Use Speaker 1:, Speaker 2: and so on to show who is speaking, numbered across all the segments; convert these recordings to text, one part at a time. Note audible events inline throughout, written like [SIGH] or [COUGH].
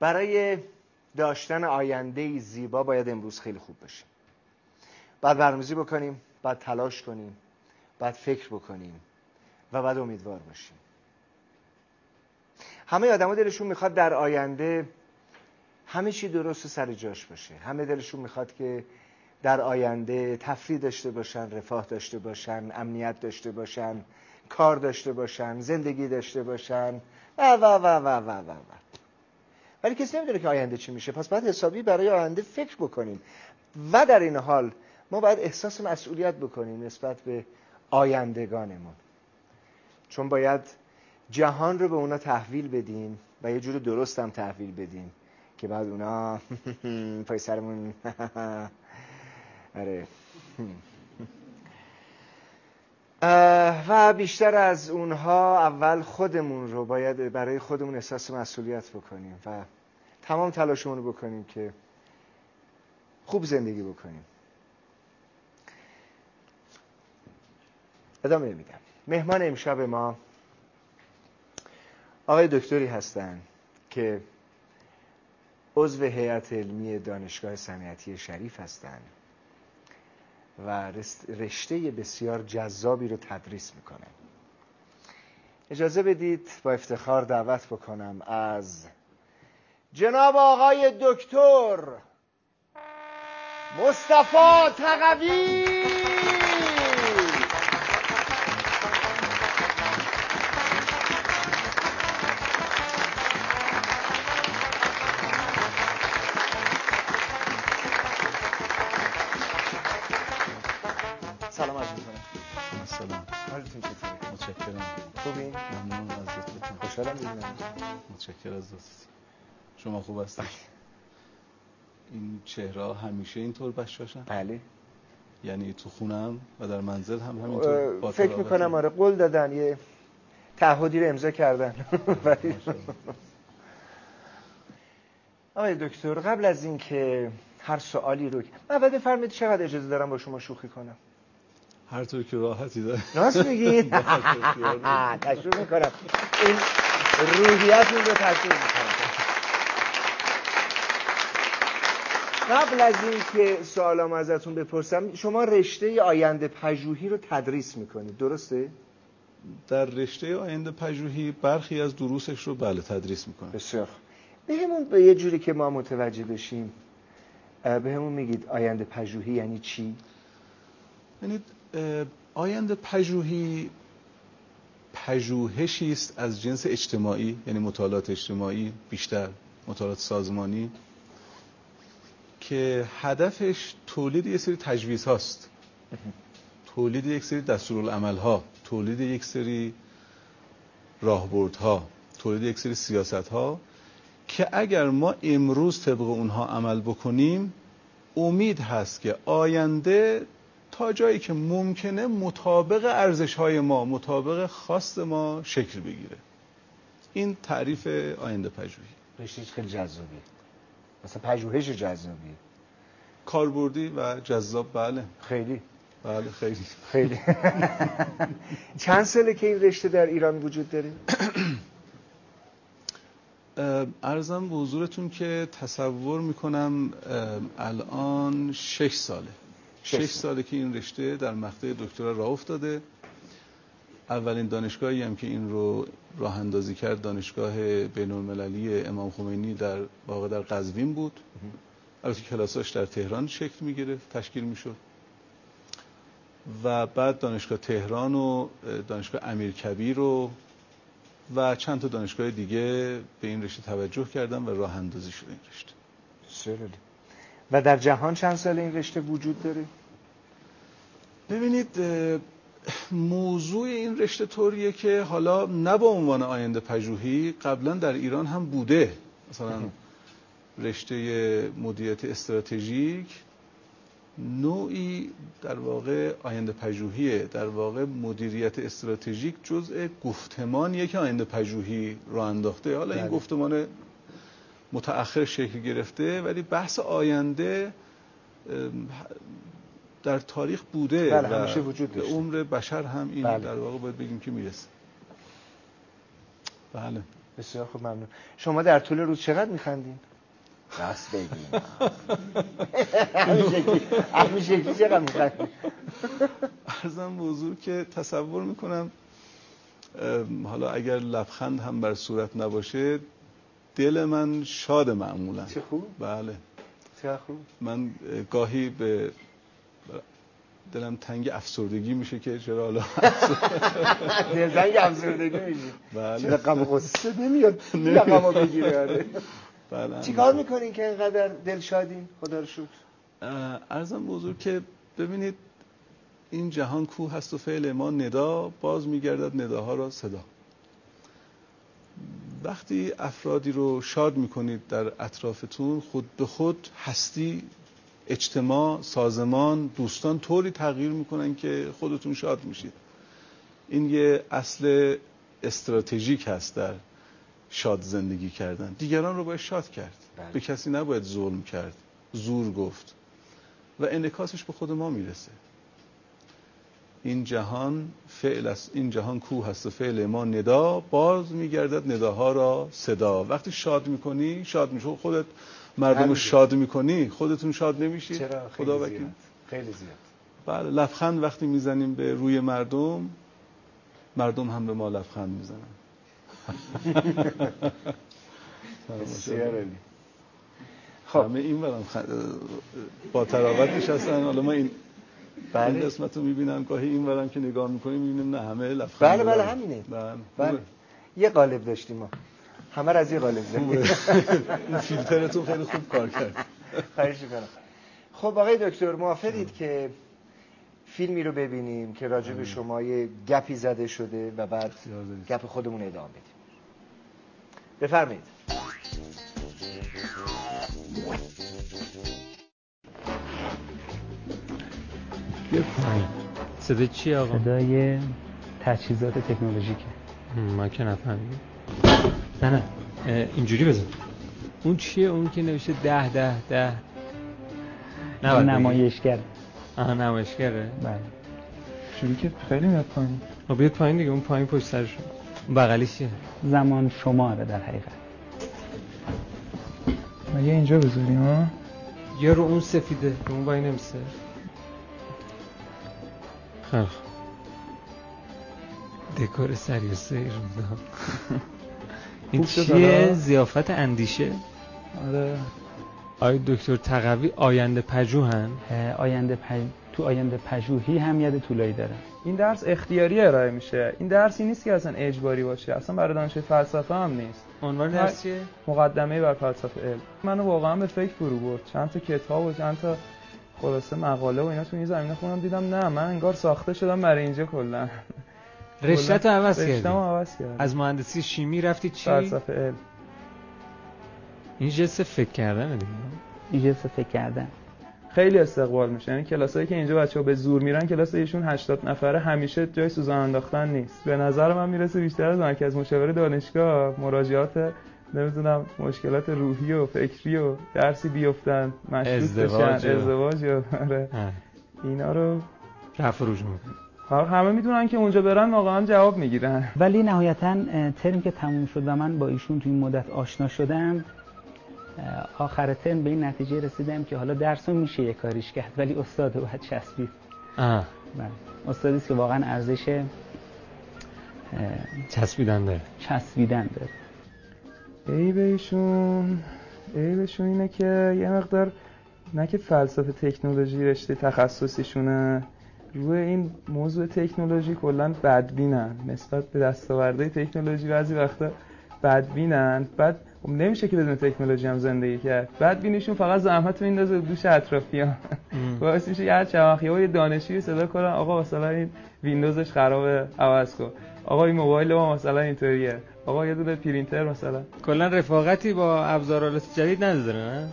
Speaker 1: برای داشتن آینده زیبا باید امروز خیلی خوب باشیم. بعد برنامه‌ریزی بکنیم بعد تلاش کنیم بعد فکر بکنیم و بعد امیدوار باشیم. همه آدما دلشون می‌خواد در آینده همه چی درست و سر جاش باشه. همه دلشون می‌خواد که در آینده تفریح داشته باشن رفاه داشته باشن امنیت داشته باشن. کار داشته باشن زندگی داشته باشن. و و و و و و, و. ولی کسی نمی‌دونه که آینده چی میشه. پس باید حسابی برای آینده فکر بکنیم. و در این حال ما باید احساس مسئولیت بکنیم نسبت به آیندگانمون. چون باید جهان رو به اونا تحویل بدیم و یه جور درست هم تحویل بدیم که بعد اونا [LAUGHS] پای سرمون [LAUGHS] آره. و بیشتر از اونها اول خودمون رو باید برای خودمون احساس مسئولیت بکنیم و تمام تلاشمون رو بکنیم که خوب زندگی بکنیم. ادامه میدم. مهمان امشب ما آقای دکتری هستند که عضو هیئت علمی دانشگاه صنعتی شریف هستند. و رشته بسیار جذابی رو تدریس می‌کنن اجازه بدید با افتخار دعوت بکنم از جناب آقای دکتر مصطفی تقوی!
Speaker 2: شما خوب هستید؟ این چهره همیشه اینطور بشاشن؟
Speaker 1: بله.
Speaker 2: یعنی تو خونم و در منزل هم همینطور؟
Speaker 1: فکر می‌کنم آره قول دادن یه تعهدی رو امضا کردن. [LAUGHS] آقای دکتر قبل از اینکه هر سوالی رو من بعد فرمید چقدر اجازه دارم با شما شوخی کنم؟
Speaker 2: هر طور که راحتی داره.
Speaker 1: راست میگید [LAUGHS] [LAUGHS] تشویق می‌کنم. این روحیتون رو تشویق می‌کنم. قبل از این که سوالام ازتون بپرسم شما رشته آینده پژوهی رو تدریس می‌کنید درسته؟
Speaker 2: در رشته آینده پژوهی برخی از دروسش رو بله تدریس می‌کنه
Speaker 1: بسیار بهمون به یه جوری که ما متوجه بشیم بهمون میگید آینده پژوهی یعنی چی؟
Speaker 2: یعنی آینده پژوهی پژوهشی است از جنس اجتماعی یعنی مطالعات اجتماعی بیشتر مطالعات سازمانی که هدفش تولید یک سری تجویز هاست. تولید یک سری دستورالعمل ها تولید یک سری راهبرد ها تولید یک سری سیاست ها که اگر ما امروز طبق اونها عمل بکنیم امید هست که آینده تا جایی که ممکنه مطابق ارزش های ما مطابق خواست ما شکل بگیره. این تعریف آینده پژوهی.
Speaker 1: رشتهش خیلی جذابی مثلا پژوهش جذابی
Speaker 2: کاربردی و جذاب بله.
Speaker 1: خیلی.
Speaker 2: بله خیلی.
Speaker 1: خیلی. [LAUGHS] چند ساله که این رشته در ایران وجود داره؟
Speaker 2: ارزم به حضورتون که تصور می‌کنم الان شش ساله. شش, ساله که این رشته در مقطع دکترا راه افتاده. اولین دانشگاهی هم که این رو راه اندازی کرد دانشگاه بین المللی امام خمینی در واقع در قزوین بود. البته کلاساش در تهران شکل می گرفت تشکیل می شد و بعد دانشگاه تهران و دانشگاه امیرکبیر رو و چند تا دانشگاه دیگه به این رشته توجه کردن و راه اندازی شد این رشته.
Speaker 1: و در جهان چند سال این رشته وجود داره؟
Speaker 2: ببینید موضوع این رشته طوریه که حالا نه با عنوان آینده پژوهی قبلا در ایران هم بوده مثلا رشته مدیریت استراتژیک نوعی در واقع آینده پژوهیه در واقع مدیریت استراتژیک جزء گفتمانیه که آینده پژوهی رو انداخته حالا این بله. گفتمان متأخر شکل گرفته ولی بحث آینده در تاریخ بوده
Speaker 1: بله همیشه وجود
Speaker 2: داشته. عمر بشر هم این بله. در واقع باید بگیم که می‌رسه. بله.
Speaker 1: بسیار خوب ممنون. شما در طول روز چقدر میخندین؟ راست بگیم همین شکلی چقدر میخندین؟
Speaker 2: ارزم به حضور که تصور می‌کنم حالا اگر لبخند هم بر صورت نباشه دل من شاد معمولا.
Speaker 1: چه خوب؟
Speaker 2: بله.
Speaker 1: چه خوب.
Speaker 2: من گاهی به دلم تنگ افسردگی میشه که چرا حالا [LAUGHS]
Speaker 1: دل تنگ افسردگی میشه.
Speaker 2: بله.
Speaker 1: چرا غم غصه نمیاد. رقمو بگیره آره.
Speaker 2: بله.
Speaker 1: چیکار می‌کنین که اینقدر دل شادین خدا رو شکر.
Speaker 2: ارزم بزرگ که ببینید این جهان کو هست و فعل ما ندا باز میگردد نداها را صدا. وقتی افرادی رو شاد می‌کنید در اطرافتون خود به خود هستی اجتماع سازمان دوستان طوری تغییر می‌کنن که خودتون شاد میشید. این یه اصل استراتژیک هست در شاد زندگی کردن. دیگران رو باید شاد کرد.
Speaker 1: بله.
Speaker 2: به کسی نباید ظلم کرد زور گفت. و انعکاسش به خود ما می‌رسه. این جهان فعل است این جهان کوه هست و فعل ما ندا باز میگردد نداها را صدا. وقتی شاد می‌کنی شاد میشه خودت مردم رو شاد می‌کنی خودتون شاد نمیشی.
Speaker 1: چرا؟ خیلی خدا زیاد. خیلی زیاد.
Speaker 2: بله لبخند وقتی می‌زنیم به روی مردم مردم هم به ما لبخند می‌زنن. [LAUGHS]
Speaker 1: بسیار
Speaker 2: خب. همه این برم با تراوت نشستن. حالا ما این بله. این قسمت رو می‌بینم گاهی این ورم که نگاه می‌کنیم می‌بینیم نه همه لبخند
Speaker 1: بله بله همینه.
Speaker 2: بله.
Speaker 1: بله. یه قالب داشتیم ما. همه از یه قالب زدیم
Speaker 2: این فیلترتون خیلی خوب کار کرد.
Speaker 1: خواهش کنم خب آقای دکتر موافقید که فیلمی رو ببینیم که راجع به شما یه گپی زده شده و بعد گپ خودمون ادامه بدیم. بفرمایید.
Speaker 3: بیا پایین صدا چی آقا؟
Speaker 4: صدای تجهیزات تکنولوژیکه
Speaker 3: ما که نفهمیدیم نه نه. اینجوری بزن. اون چیه؟ اون که نوشته ده ده ده.
Speaker 4: نه نمایشگر.
Speaker 3: آها نمایشگره.
Speaker 4: بله.
Speaker 5: شروع که خیلی میاد پایین.
Speaker 3: خب بیاد پایین دیگه. اون پایین پشت سرش. بغلی چیه؟
Speaker 4: زمان شماره در حقیقت.
Speaker 5: مگه اینجا بذاریم ها؟
Speaker 3: یا رو اون سفیده. رو اون وای نمیسه. خیلی دکور سری و سیر. این چیه؟ زیافت اندیشه؟
Speaker 5: آره.
Speaker 3: آیا دکتر تقوی آینده پژوهن؟
Speaker 4: آینده پج... تو آینده پژوهی هم ید طولایی داره.
Speaker 5: این درس اختیاری ارائه میشه. این درسی نیست که اصلا اجباری باشه. اصلا برای دانش فلسفه هم نیست.
Speaker 3: عنوان درس چیه؟
Speaker 5: مقدمه بر فلسفه علم. منو واقعا به فکر فرو برد. چند تا کتاب و چند تا خلاصه مقاله و اینا تو این زمینه خونم دیدم نه من انگار ساخته شدم برای اینجا کلا. [LAUGHS]
Speaker 3: رشته تو عوض کردی؟
Speaker 5: عوض کردم.
Speaker 3: از مهندسی شیمی رفتی چی؟
Speaker 5: فلسفه علم.
Speaker 3: این جنس فکر کردن دیگه.
Speaker 4: این جنس فکر کردن.
Speaker 5: خیلی استقبال میشه. یعنی کلاسایی که اینجا بچه‌ها به زور میرن کلاس ایشون 80 نفره همیشه جای سوزن انداختن نیست. به نظر من می‌رسه بیشتر از مرکز مشاور دانشگاه مراجعات نمی‌دونم مشکلات روحی و فکری و درسی بیفتن مشروط بشن ازدواج و آره. اینا رو
Speaker 3: رفع روش
Speaker 5: همه می‌دونن که اونجا برن واقعا جواب می‌گیرن. [LAUGHS]
Speaker 4: ولی نهایتا ترم که تموم شد و من با ایشون تو این مدت آشنا شدم آخر ترم به این نتیجه رسیدم که حالا درس میشه یه کاریش کرد ولی استاد باید چسبید. بله. استادی که واقعا ارزش
Speaker 3: چسبیدن داره.
Speaker 4: چسبیدن داره.
Speaker 5: ای بهشون ای بهشون اینه که یه مقدار نه که فلسفه تکنولوژی رشته تخصصیشونه روی این موضوع تکنولوژی کلا بدبینن. نسبت به دستاوردهای تکنولوژی بعضی وقتا بدبینن. بعد خب نمیشه که بدون تکنولوژی هم زندگی کرد. بعد بینیشون فقط زحمت میندازه دوش اطرافیان. [LAUGHS] باعث میشه یه چمخی های دانشی صدا کنن آقا مثلا این ویندوزش خرابه عوض کن. آقا این موبایل ما مثلا اینطوریه. آقا یه دونه پرینتر مثلا.
Speaker 3: کلا رفاقتی با ابزارالات جدید نداره نه؟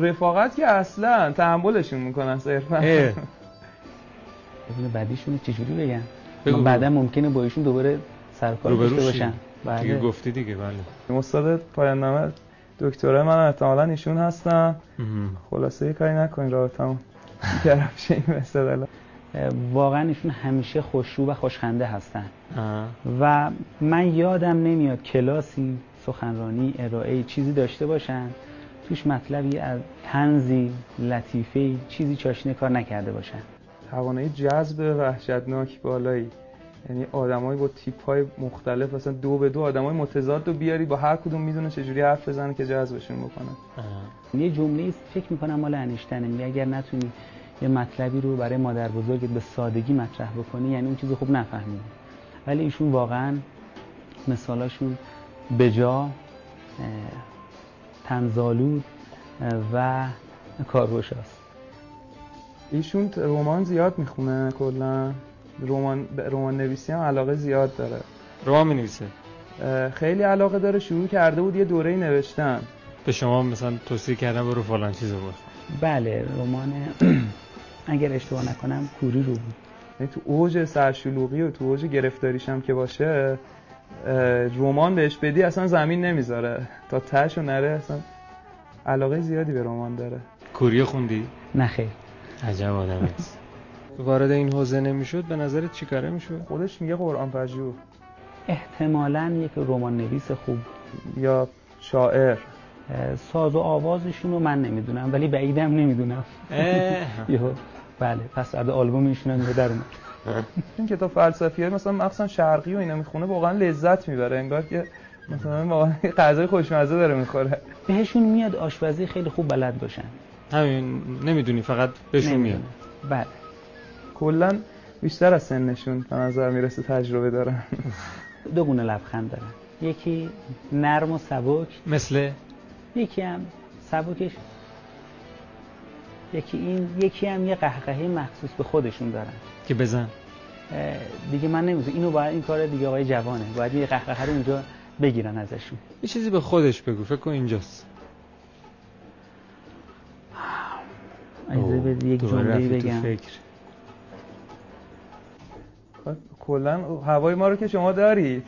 Speaker 5: رفاقت که اصلا تحملشون می‌کنن صرفا.
Speaker 4: بدون [LAUGHS] بعدیشون چجوری بگم من بعدا ممکنه با ایشون دوباره سرکار داشته باشم
Speaker 3: بله دیگه گفتی دیگه بله.
Speaker 5: استاد پایان نامه دکترای من احتمالا ایشون هستن. خلاصه یه کاری نکنین رابطمون گرم [LAUGHS] شه این مثلا.
Speaker 4: واقعا ایشون همیشه خوشرو و خوشخنده هستن. و من یادم نمیاد کلاسی سخنرانی ارائه چیزی داشته باشن. توش مطلبی از تنزی لطیفه چیزی چاشنه کار نکرده باشن.
Speaker 5: توانایی جذب وحشتناک بالایی. یعنی آدمایی با تیپ های مختلف مثلا دو به دو آدمای متضاد رو بیاری با هر کدوم می‌دونه چجوری حرف بزنه که جذبشون بکنه.
Speaker 4: یه جمله فکر می‌کنم مال انیشتنه. میگه اگر نتونی یه مطلبی رو برای مادر بزرگت به سادگی مطرح بکنی یعنی اون چیز خوب نفهمیدی. ولی ایشون واقعا مثالاشون بجا تنزالود و کارگوشاست
Speaker 5: ایشون رمان زیاد می‌خونه کلا. رمان رمان نویسی هم علاقه زیاد داره.
Speaker 3: رمان می‌نویسه.
Speaker 5: خیلی علاقه داره شروع کرده بود یه دوره نوشتن.
Speaker 3: به شما مثلا توصیه کردن برو فلان چیزو بخون.
Speaker 4: بله رمان [CLEARS THROAT] اگر اشتباه نکنم کوری رو بود.
Speaker 5: یعنی تو اوج سرشلوغی و تو اوج گرفتاریش هم که باشه رمان بهش بدی اصلا زمین نمی‌ذاره. تا تهش و نره اصلا علاقه زیادی به رمان داره.
Speaker 3: کوری خوندی؟
Speaker 4: نه خیر.
Speaker 3: عجب آدمی است. [LAUGHS] وارد این حوزه نمی‌شد به نظرت چیکاره می‌شد؟
Speaker 5: خودش میگه قرآن پژوه.
Speaker 4: احتمالاً یک رمان نویس خوب.
Speaker 5: یا شاعر.
Speaker 4: ساز و آوازشون رو من نمی‌دونم ولی بعیدم نمی‌دونم. [LAUGHS] بله پس بعد آلبوم ایشون هم در اومد.
Speaker 5: این کتاب فلسفی های مثلا مخصوصا شرقی و اینا می‌خونه واقعا لذت می‌بره انگار که مثلا واقعا غذای خوشمزه داره می‌خوره.
Speaker 4: بهشون میاد آشپزی خیلی خوب بلد باشن.
Speaker 3: همین نمی‌دونی فقط بهشون میاد.
Speaker 4: بله.
Speaker 5: کلا بیشتر از سنشون به نظر می‌رسه تجربه دارن.
Speaker 4: دو گونه لبخند دارن. یکی نرم و سبک.
Speaker 3: مثل؟
Speaker 4: یکی هم سبکش یکی این یکی هم یه قهقهه مخصوص به خودشون دارن.
Speaker 3: که بزن.
Speaker 4: دیگه من نمی‌دونم. اینو باید این کار دیگه آقای جوانه. باید یه قهقهه رو اونجا بگیرن ازشون.
Speaker 3: یه چیزی به خودش بگو. فکر کن اینجاست.
Speaker 4: اجازه یک جمله بگم.
Speaker 3: فکر.
Speaker 5: کلا هوای ما رو که شما دارید.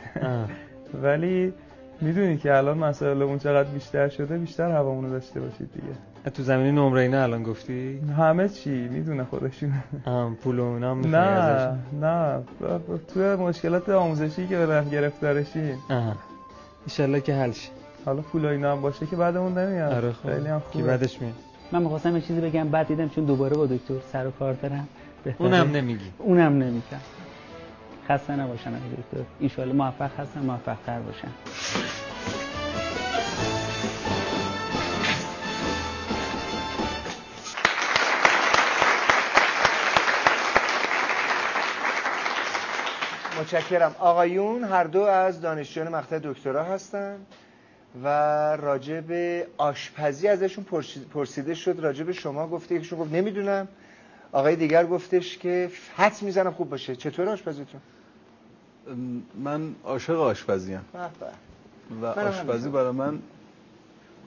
Speaker 5: [LAUGHS] ولی می‌دونید که الان مسائل اون چقدر بیشتر شده بیشتر هوامونو داشته باشید دیگه.
Speaker 3: تو زمین نمره اینا الان گفتی؟
Speaker 5: همه چی می‌دونه خودشون.
Speaker 3: هم پول و اینا
Speaker 5: نه نه تو مشکلات آموزشی که به گرفتارشی.
Speaker 3: ان که حل
Speaker 5: حالا پول و اینا هم باشه که بعدمون نمیاد.
Speaker 3: آره خب.
Speaker 5: خیلی هم خوبه.
Speaker 3: کی بعدش میاد؟
Speaker 4: من می‌خواستم یه چیزی بگم بعد دیدم چون دوباره با دکتر سر و کار دارم.
Speaker 3: اونم نمیگی.
Speaker 4: اونم نمیگم. خسته نباشن دکتر. ان موفق هستن موفق تر باشن
Speaker 1: متشکرم. آقایون هر دو از دانشجویان مقطع دکترا هستند و راجع به آشپزی ازشون پرسیده شد. راجع به شما گفته یکشون گفت نمی‌دونم. آقای دیگر گفتش که حد می‌زنم خوب باشه. چطور آشپزیتون؟
Speaker 2: من عاشق آشپزی ام و آشپزی برای من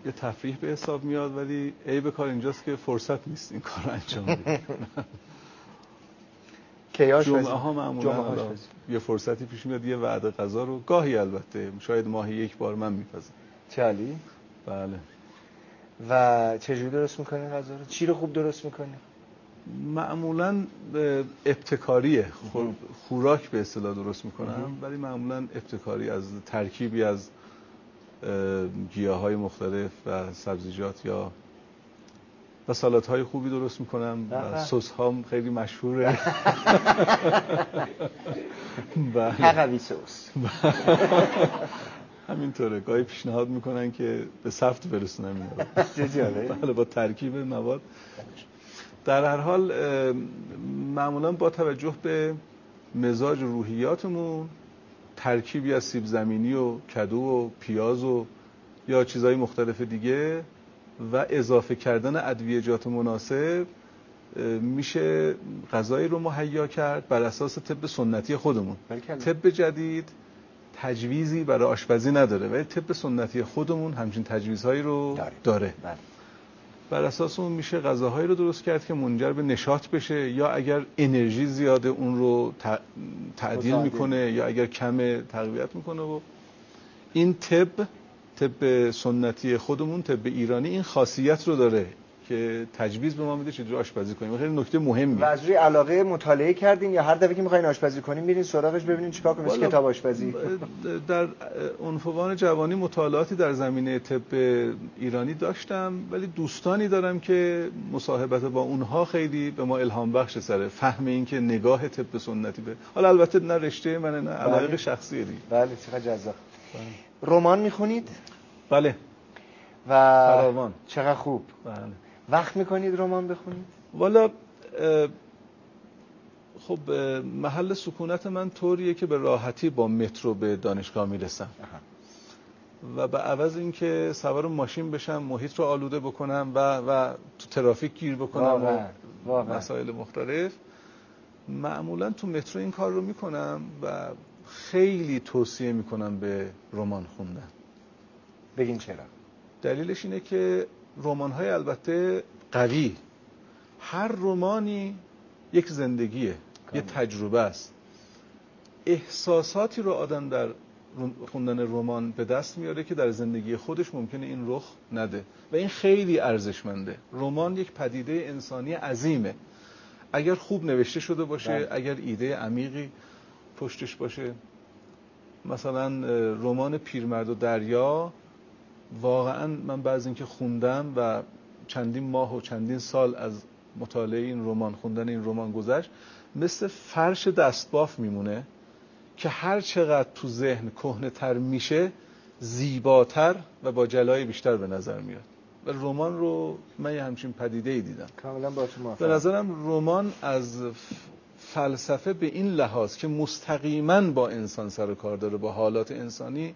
Speaker 2: یه تفریح به حساب میاد ولی عیب کار اینجاست که فرصت نیست این کار انجام [LAUGHS] بدیم جمعه ها معمولا یه فرصتی پیش میاد یه وعده غذا رو. گاهی البته شاید ماهی یک بار من میپزم
Speaker 1: چالی؟
Speaker 2: بله.
Speaker 1: و چجوری درست می‌کنی غذا رو؟ چی رو خوب درست می‌کنی؟
Speaker 2: معمولا ابتکاریه. خوراک به اصطلاح درست می‌کنم ولی معمولا ابتکاری از ترکیبی از گیاه های مختلف و سبزیجات یا و سالات های خوبی درست می‌کنم و سس هام خیلی مشهوره. [LAUGHS]
Speaker 1: حقوی سس. [LAUGHS]
Speaker 2: همینطوره. گاهی پیشنهاد می‌کنن که به سفت برسونم این بله با ترکیب مواد. در هر حال معمولا با توجه به مزاج روحیاتمون ترکیبی از سیب زمینی و کدو و پیاز و یا چیزهای مختلف دیگه و اضافه کردن ادویجات مناسب میشه غذایی رو مهیا کرد بر اساس طب سنتی خودمون. طب جدید تجویزی برای آشپزی نداره ولی طب سنتی خودمون همچین تجویزهایی رو داره. بله. بر اساس اون میشه غذاهایی رو درست کرد که منجر به نشاط بشه یا اگر انرژی زیاده اون رو تعدیل می‌کنه یا اگر کم تقویت می‌کنه. و این طب طب سنتی خودمون طب ایرانی این خاصیت رو داره که تجویز به ما میده چجوری آشپزی کنیم. خیلی نکته مهمی.
Speaker 1: و از روی علاقه مطالعه کردین یا هر دفعه که می‌خواین آشپزی کنیم میرین سراغش ببینین چیکار کنیم کتاب آشپزی.
Speaker 2: در عنفوان جوانی مطالعاتی در زمینه طب ایرانی داشتم ولی دوستانی دارم که مصاحبت با اونها خیلی به ما الهام بخش سره فهم این که نگاه طب سنتی به حالا البته نه رشته من نه علاقه بله. شخصی دی
Speaker 1: بله چقدر جذاب. رمان می‌خونید؟
Speaker 2: بله.
Speaker 1: و فراوان. چقدر خوب. بله. وقت می‌کنید رمان بخونید؟
Speaker 2: والا خب محل سکونت من طوریه که به راحتی با مترو به دانشگاه می‌رسم. و به عوض اینکه سوار ماشین بشم محیط رو آلوده بکنم و و تو ترافیک گیر بکنم و مسائل مختلف معمولا تو مترو این کار رو می‌کنم و خیلی توصیه می‌کنم به رمان خوندن.
Speaker 1: بگین چرا.
Speaker 2: دلیلش اینه که رمان های البته قوی. هر رمانی یک زندگیه یه تجربه است. احساساتی رو آدم در خوندن رمان به دست میاره که در زندگی خودش ممکنه این رخ نده. و این خیلی ارزشمنده. رمان یک پدیده انسانی عظیمه. اگر خوب نوشته شده باشه بله. اگر ایده عمیقی پشتش باشه. مثلا رمان پیرمرد و دریا. واقعا من بعض اینکه خوندم و چندین ماه و چندین سال از مطالعه این رمان خوندن این رمان گذشت مثل فرش دستباف میمونه که هر چقدر تو ذهن کهنه تر میشه زیباتر و با جلای بیشتر به نظر میاد. و رمان رو من یه همچین پدیده ای دیدم.
Speaker 1: کاملا با
Speaker 2: به نظرم رمان از فلسفه به این لحاظ که مستقیما با انسان سر و کار داره با حالات انسانی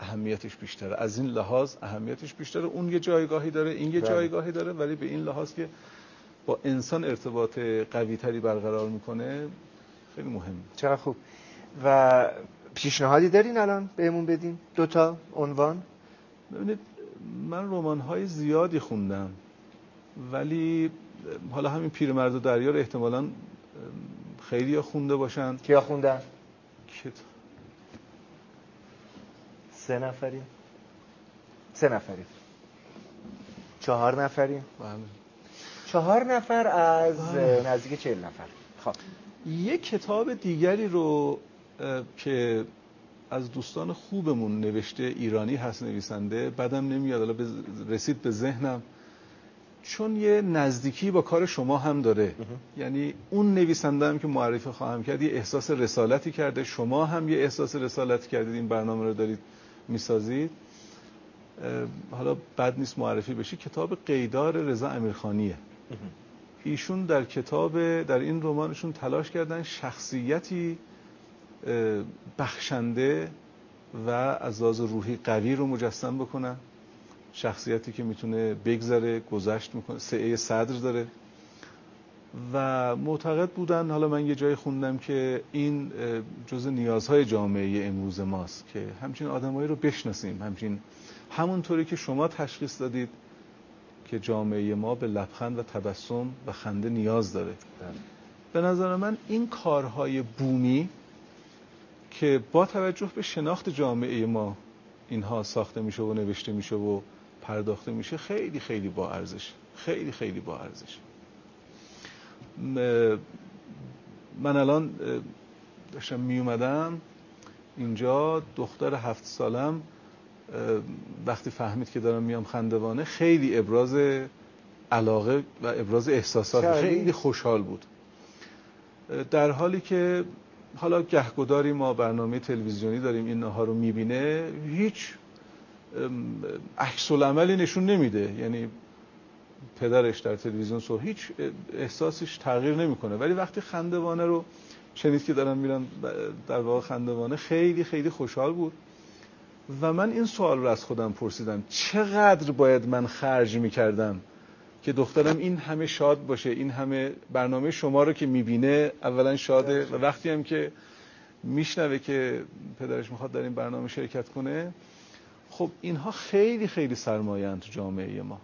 Speaker 2: اهمیتش بیشتره. از این لحاظ اهمیتش بیشتره. اون یه جایگاهی داره این یه بله. جایگاهی داره ولی به این لحاظ که با انسان ارتباط قوی تری برقرار می‌کنه خیلی مهم
Speaker 1: چرا خوب. و پیشنهادی دارین الان بهمون بدین؟ دوتا عنوان.
Speaker 2: ببینید من رمان های زیادی خوندم ولی حالا همین پیرمرد و دریا رو احتمالا خیلی خونده باشن.
Speaker 1: کیا خوندن؟
Speaker 2: کت...
Speaker 1: سه نفریم. سه نفریم. چهار نفریم.
Speaker 2: بله.
Speaker 1: چهار نفر از بله. نزدیک چهل نفر. خب.
Speaker 2: یک کتاب دیگری رو که از دوستان خوبمون نوشته ایرانی هست نویسنده بدم نمیاد حالا رسید به ذهنم. چون یه نزدیکی با کار شما هم داره. یعنی اون نویسنده هم که معرفی خواهم کرد یه احساس رسالتی کرده. شما هم یه احساس رسالتی کردید. این برنامه رو دارید می‌سازید. حالا بد نیست معرفی بشی. کتاب قیدار رضا امیرخانیه. ایشون در کتاب در این رمانشون تلاش کردن شخصیتی بخشنده و از لحاظ روحی قوی رو مجسم بکنن. شخصیتی که می‌تونه بگذره گذشت می‌کنه سعه صدر داره و معتقد بودن حالا من یه جای خوندم که این جز نیازهای جامعه امروز ماست که همچین آدمایی رو بشناسیم همچین همونطوری که شما تشخیص دادید که جامعه ما به لبخند و تبسم و خنده نیاز داره. به نظر من این کارهای بومی که با توجه به شناخت جامعه ما اینها ساخته میشه و نوشته میشه و پرداخته میشه خیلی خیلی با ارزش خیلی خیلی با ارزش. من الان داشتم می اومدم اینجا دختر هفت سالم وقتی فهمید که دارم میام خندوانه خیلی ابراز علاقه و ابراز احساسات خیلی خوشحال بود. در حالی که حالا گهگداری ما برنامه تلویزیونی داریم این ها رو می‌بینه هیچ عکس عملی نشون نمیده. یعنی پدرش در تلویزیون سو هیچ احساسش تغییر نمی‌کنه. ولی وقتی خندوانه رو شنید که دارم میرم در واقع خندوانه خیلی خیلی خوشحال بود. و من این سوال رو از خودم پرسیدم. چقدر باید من خرج می‌کردم که دخترم این همه شاد باشه این همه برنامه شما رو که می‌بینه؟ اولا شاده و وقتی هم که میشنوه که پدرش می‌خواد در این برنامه شرکت کنه خب اینها خیلی خیلی سرمایه تو جامعه ما.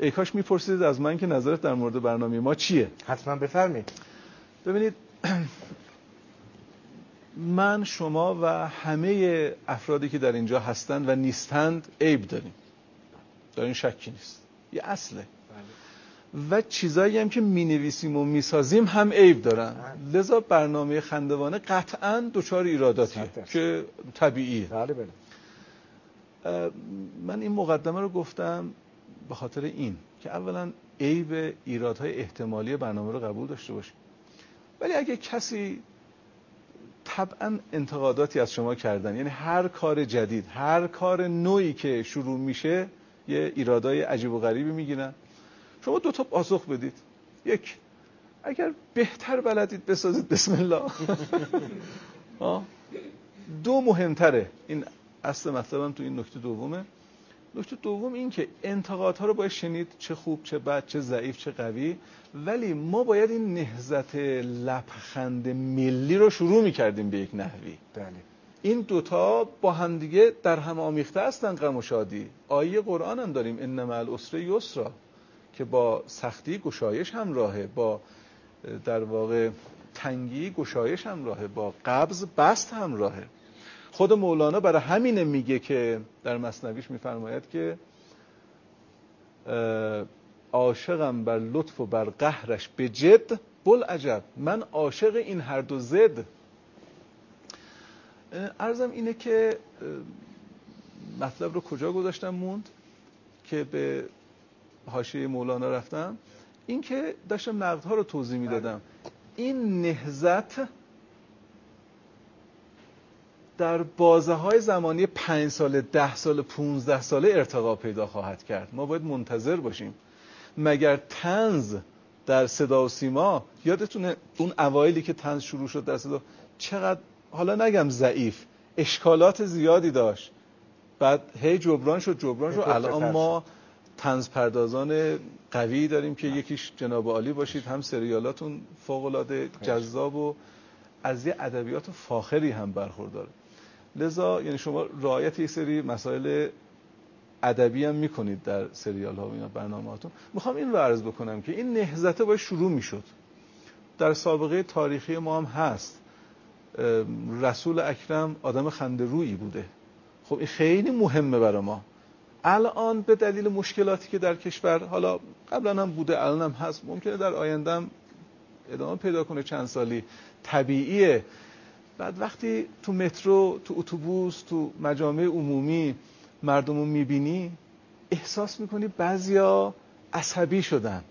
Speaker 2: ای کاش می‌پرسید از من که نظرت در مورد برنامه ما چیه؟
Speaker 1: حتما بفرمید
Speaker 2: ببینید من شما و همه افرادی که در اینجا هستند و نیستند عیب داریم. در این شکی نیست. یه اصله. و چیزایی هم که می نویسیم و می سازیم هم عیب دارن. لذا برنامه خندوانه قطعا دچار ایراداتیه که طبیعیه.
Speaker 1: بله بله.
Speaker 2: من این مقدمه رو گفتم به خاطر این که اولا عیب ایرادهای احتمالی برنامه رو قبول داشته باشیم. ولی اگه کسی طبعا انتقاداتی از شما کردن یعنی هر کار جدید هر کار نوعی که شروع میشه یه ایرادای عجیب و غریبی می‌گیرن. شما دو تا پاسخ بدید. یک اگر بهتر بلدید بسازید بسم الله. [LAUGHS] دو مهمتره. این اصل مطلبم تو این نکته دومه. نکته دوم این که انتقادها رو باید شنید چه خوب چه بد چه ضعیف چه قوی. ولی ما باید این نهزت لبخند ملی رو شروع می‌کردیم به یک نحوی.
Speaker 1: بله.
Speaker 2: این دوتا با همدیگه در هم آمیخته هستن غم و شادی. آیه قرآن هم داریم. ان مع العسر یسرا. که با سختی گشایش هم راهه با در واقع تنگی گشایش هم راهه با قبض بست هم راهه خود مولانا برای همینه میگه که در مصنویش میفرماید که عاشقم بر لطف و بر قهرش به جد بل عجب من عاشق این هر دو زد. ارزم اینه که مطلب رو کجا گذاشتم موند؟ که به حاشیه مولانا رفتم. این که داشتم نقدها رو توضیح می‌دادم. این نهزت در بازه های زمانی پنج سال ده سال 15 ساله ارتقا پیدا خواهد کرد. ما باید منتظر باشیم. مگر تنز در صدا و سیما یادتونه اون اوایلی که تنز شروع شد در صدا چقدر حالا نگم ضعیف اشکالات زیادی داشت. بعد هی جبران شد جبران شد. الان ما تنز پردازان قوی داریم که یکیش جناب عالی باشید. هم سریالاتون فوق العاده جذاب و از یه ادبیات فاخری هم برخورداره. لذا یعنی شما رعایت یک سری مسائل ادبی هم می‌کنید در سریال ها و اینا برنامه هاتون می‌خوام این عرض بکنم که این نهزته باید شروع می‌شد. در سابقه تاریخی ما هم هست. رسول اکرم آدم خنده رویی بوده. خب این خیلی مهمه برای ما. الان به دلیل مشکلاتی که در کشور حالا قبلا هم بوده الان هم هست ممکنه در آینده ادامه پیدا کنه چند سالی. طبیعیه بعد وقتی تو مترو تو اتوبوس تو مجامع عمومی مردم رو می‌بینی احساس می‌کنی بعضیا عصبی شدن.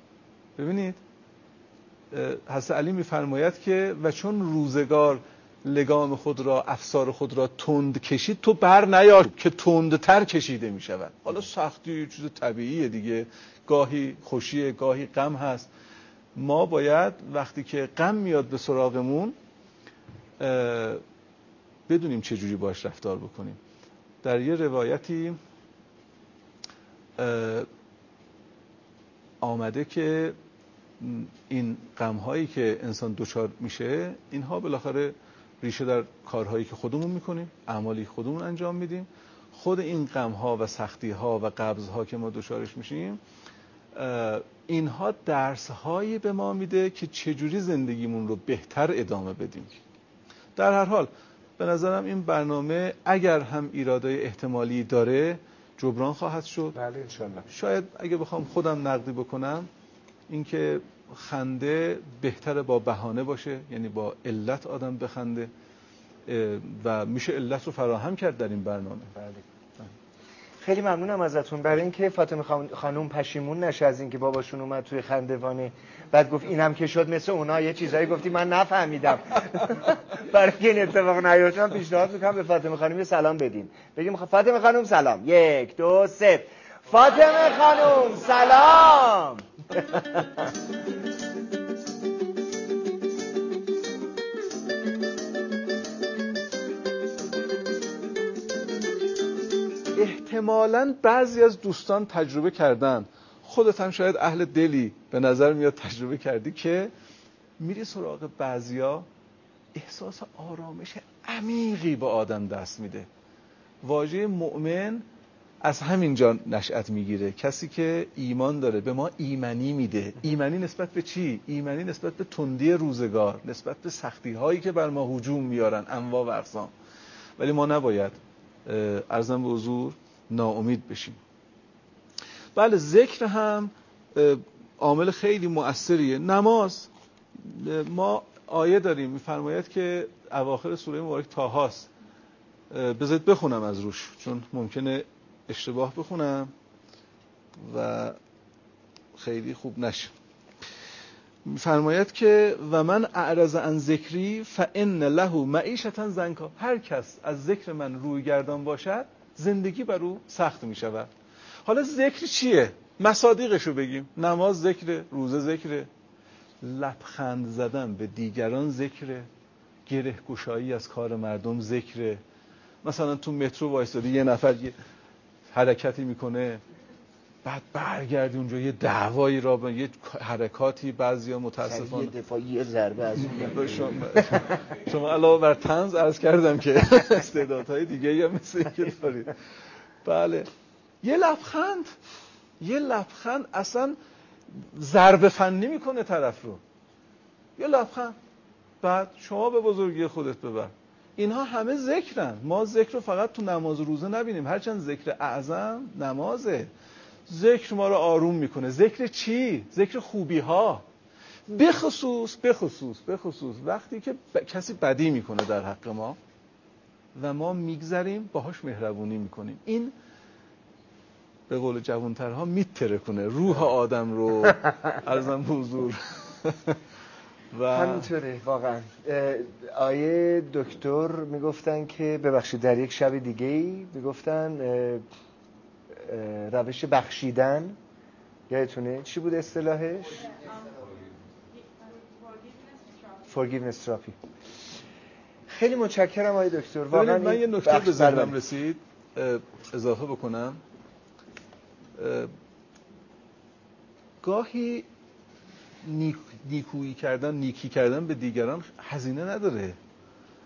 Speaker 2: ببینید حضرت علی میفرماید که و چون روزگار لگام خود را افسار خود را تند کشید تو بر نیار که تندتر کشیده می شود حالا سختی چیز طبیعیه دیگه. گاهی خوشیه گاهی غم هست. ما باید وقتی که غم میاد به سراغمون بدونیم چه جوری باش رفتار بکنیم. در یه روایتی آمده که این غم هایی که انسان دچار میشه اینها بالاخره ریشه در کارهایی که خودمون می‌کنیم اعمالی خودمون انجام میدیم. خود این غم ها و سختی ها و قبض ها که ما دچارش میشیم اینها درس هایی به ما میده که چجوری زندگیمون رو بهتر ادامه بدیم. در هر حال به نظرم این برنامه اگر هم ایرادای احتمالی داره جبران خواهد شد.
Speaker 1: بله انشالله
Speaker 2: شاید اگه بخوام خودم نقدی بکنم اینکه خنده بهتره با بهانه باشه یعنی با علت آدم بخنده و میشه علت رو فراهم کرد در این برنامه.
Speaker 1: بله. خیلی ممنونم ازتون. برای اینکه فاطمه خانوم پشیمون نشه از اینکه باباشون اومد توی خندوانه بعد گفت اینم که شد مثل اونا. یه چیزایی گفتی من نفهمیدم. [LAUGHS] برای که این اتفاق نیفته پیشنهاد می‌کنم به فاطمه خانم یه سلام بدین. بگیم فاطمه خانوم سلام. یک دو سه. فاطمه خانوم سلام. [LAUGHS]
Speaker 2: احتمالا بعضی از دوستان تجربه کردن. خودت هم شاید اهل دلی به نظر میاد تجربه کردی که میری سراغ بعضیا احساس آرامش عمیقی به آدم دست میده. واژه مؤمن از همینجا نشأت می‌گیره. کسی که ایمان داره به ما ایمنی میده. ایمنی نسبت به چی؟ ایمنی نسبت به تندی روزگار نسبت به سختی هایی که بر ما هجوم میارن انواع و اقسام. ولی ما نباید ارزم به حضور ناامید بشیم. بله ذکر هم عامل خیلی مؤثریه. نماز ما آیه داریم میفرماید که اواخر سوره مبارک تاهاست. بذارید بخونم از روش چون ممکنه اشتباه بخونم و خیلی خوب نشه. میفرماید که و من اعرض عن ذکری فان له معیشتا زنکا. هر کس از ذکر من روی گردان باشد زندگی بر او سخت می شود. حالا ذکر چیه؟ مصادیقش رو بگیم. نماز ذکر روزه ذکر لبخند زدن به دیگران ذکر گره گشایی از کار مردم ذکر مثلا تو مترو وایستادی یه نفر یه حرکتی می‌کنه. بعد برگردی اونجا یه دعوایی را یه حرکاتی بعضیا متاسفانه.
Speaker 1: یه دفاعی یه ضربه از [LAUGHS]
Speaker 2: شما, شما علاوه بر تنز عرض کردم که [LAUGHS] استعدادهای دیگه یا مثل که دارید. بله. یه لبخند یه لبخند اصلا ضربه فنی می‌کنه طرف رو. یه لبخند. بعد شما به بزرگی خودت ببر. اینها همه ذکرن. ما ذکر رو فقط تو نماز روزه نبینیم. هرچند ذکر اعظم نمازه. ذکر ما رو آروم می‌کنه. ذکر چی؟ ذکر خوبی ها بخصوص بخصوص بخصوص وقتی که کسی بدی می‌کنه در حق ما و ما میگذریم باهاش مهربونی می‌کنیم. این به قول جوانترها میتره کنه روح آدم رو. [LAUGHS] ارزم حضور. [LAUGHS]
Speaker 1: و همینطوره واقعا. آیه دکتر می‌گفتن که ببخشید در یک شب دیگه ای می‌گفتن روش بخشیدن. یادتونه چی بود اصطلاحش؟ Forgiveness therapy. خیلی متشکرم آقای دکتر.
Speaker 2: واقعا من یه نکته به ذهنم رسید. اضافه بکنم. گاهی نیکویی کردن نیکی کردن به دیگران هزینه نداره.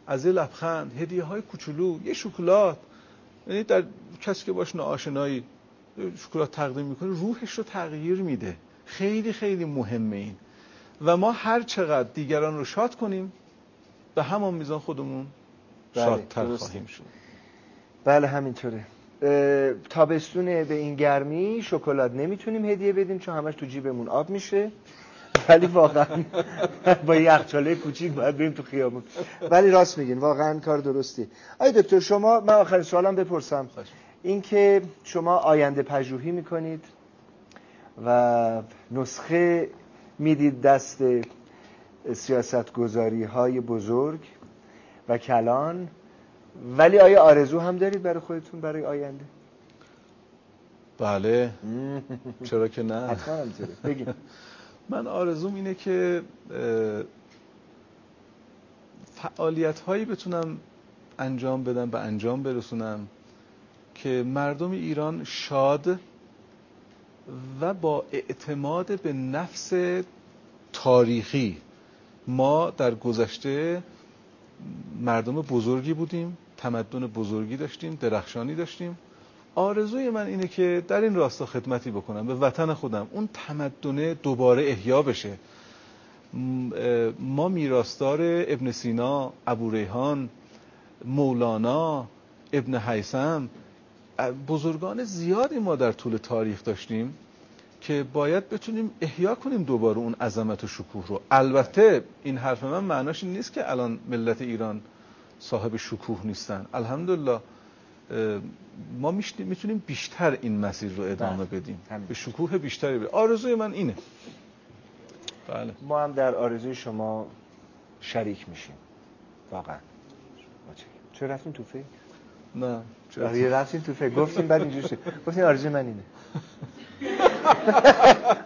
Speaker 2: از یه لبخند هدیه های کوچولو یه شکلات. یعنی در کسی که باش ناآشنایی شکلات تقدیم می‌کنه روحش رو تغییر میده. خیلی خیلی مهمه این. و ما هر چقدر دیگران رو شاد کنیم به همان میزان خودمون بله، شادتر خواهیم شد.
Speaker 1: بله همینطوره. تابستونه به این گرمی شکلات نمی‌تونیم هدیه بدیم چون همش تو جیبمون آب میشه. ولی واقعا [LAUGHS] با یخچاله کوچیک باید بریم تو خیابون. ولی راست میگین واقعا کار درستی. آی دکتر شما من آخرین سوالم بپرسم. اینکه شما آینده پژوهی می‌کنید و نسخه می‌دید دست سیاست گذاری های بزرگ و کلان. ولی آیا آرزو هم دارید برای خودتون برای آینده؟
Speaker 2: بله. [LAUGHS] چرا که نه؟
Speaker 1: حتما بگیم [LAUGHS]
Speaker 2: من آرزوم اینه که فعالیت هایی بتونم انجام بدم به انجام برسونم. که مردم ایران شاد و با اعتماد به نفس تاریخی ما در گذشته مردم بزرگی بودیم تمدن بزرگی داشتیم درخشانی داشتیم. آرزوی من اینه که در این راستا خدمتی بکنم به وطن خودم. اون تمدن دوباره احیا بشه. ما میراستار ابن سینا ابو ریحان مولانا ابن حیسم بزرگان زیادی ما در طول تاریخ داشتیم که باید بتونیم احیا کنیم دوباره اون عظمت و شکوه رو. البته این حرف من معناش این نیست که الان ملت ایران صاحب شکوه نیستن. الحمدلله ما می‌تونیم بیشتر این مسیر رو ادامه بله. بدیم. به شکوه بیشتری بدیم آرزوی من اینه.
Speaker 1: بله. ما هم در آرزوی شما شریک میشیم. واقعا. چرا رفتیم تو فکر؟
Speaker 2: نه.
Speaker 1: چرا یه رفتیم تو فکر. گفتیم بعد اینجوری شد. گفتیم آرزوی من اینه.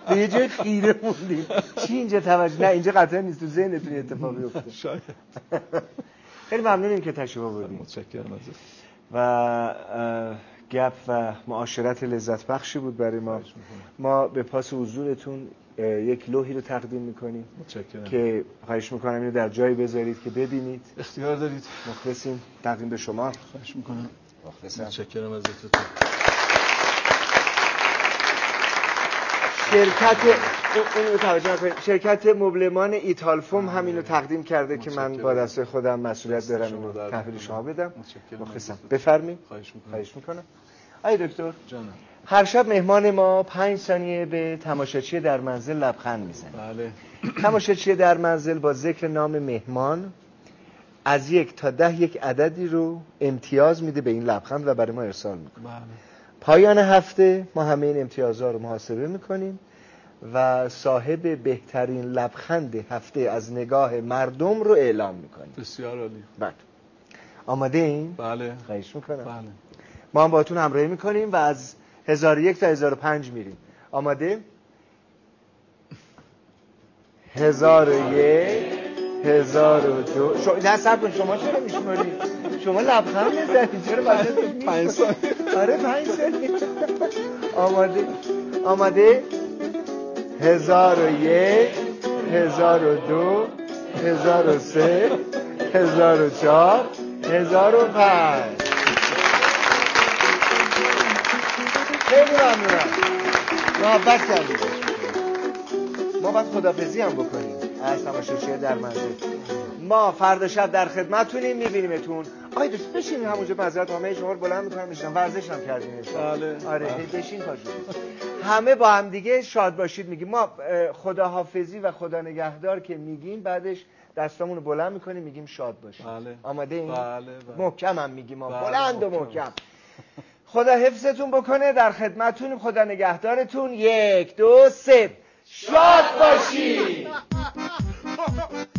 Speaker 1: به [LAUGHS] یه جای خیره موندیم. چی اینجا توجه؟ نه اینجا قطعا نیست. تو ذهنتون اتفاقی افتاد
Speaker 2: شاید. [LAUGHS]
Speaker 1: خیلی ممنونیم که تشریف آوردیم
Speaker 2: متشکرم ازت.
Speaker 1: و گپ و معاشرت لذت بخشی بود برای ما. ما به پاس حضورتون یک لوحی رو تقدیم می‌کنیم
Speaker 2: متشکرم.
Speaker 1: که خواهش می‌کنم اینو در جایی بذارید که ببینید.
Speaker 2: اختیار دارید.
Speaker 1: مخلصیم. تقدیم به شما.
Speaker 2: خواهش می‌کنم.
Speaker 1: مخلصم.
Speaker 2: متشکرم ازتون.
Speaker 1: شرکت شرکت مبلمان ایتالفوم همینو تقدیم کرده که من با دست خودم مسئولیت دارم اینو تحویل شما بدم. مخلصم. بفرمایید.
Speaker 2: خواهش می‌کنم.
Speaker 1: خواهش می‌کنم. آی دکتر.
Speaker 2: جانم.
Speaker 1: هر شب مهمان ما پنج ثانیه به تماشاچی در منزل لبخند می‌زنه
Speaker 2: بله.
Speaker 1: تماشاچی در منزل با ذکر نام مهمان از یک تا ده یک عددی رو امتیاز میده به این لبخند و برای ما ارسال می‌کنه.
Speaker 2: بله.
Speaker 1: پایان هفته ما همه این امتیازها رو محاسبه می‌کنیم و صاحب بهترین لبخند هفته از نگاه مردم رو اعلام می‌کنیم.
Speaker 2: بسیار عالی.
Speaker 1: بله. آماده این؟
Speaker 2: بله.
Speaker 1: خواهش می‌کنم.
Speaker 2: بله.
Speaker 1: ما هم باتون همراهی می‌کنیم و از 1001 تا 1005 میریم. آماده؟ 1001 1002 شو... نه سب کن شما چرا میشماری؟ شما لبخند می‌زنید چرا وسطش
Speaker 2: پنج ثانیه.
Speaker 1: آره پنج ثانیه آماده؟ آماده؟ 1001 1002 1003 1004 1005 ممنونم محبت کردید ما باید خدافزی هم بکنیم از تماشاچی در منزل ما فردا شب در خدمتتونیم میبینیمتون آی دوست بشین همونجا معذرت همه شما رو بلند می‌کنم میشنم ورزش هم کردیم.
Speaker 2: بله.
Speaker 1: آره
Speaker 2: بله.
Speaker 1: بشین پاشو همه با هم دیگه شاد باشید میگیم ما خداحافظی و خدا نگهدار که میگیم بعدش دستامون رو بلند می‌کنیم میگیم شاد باشید
Speaker 2: بله.
Speaker 1: آماده این
Speaker 2: بله، بله.
Speaker 1: محکم هم میگیم ما
Speaker 2: بله،
Speaker 1: بلند و محکم. خدا حفظتون بکنه. در خدمتتون خدا نگهدارتون. یک دو سه. شاد باشید. [LAUGHS]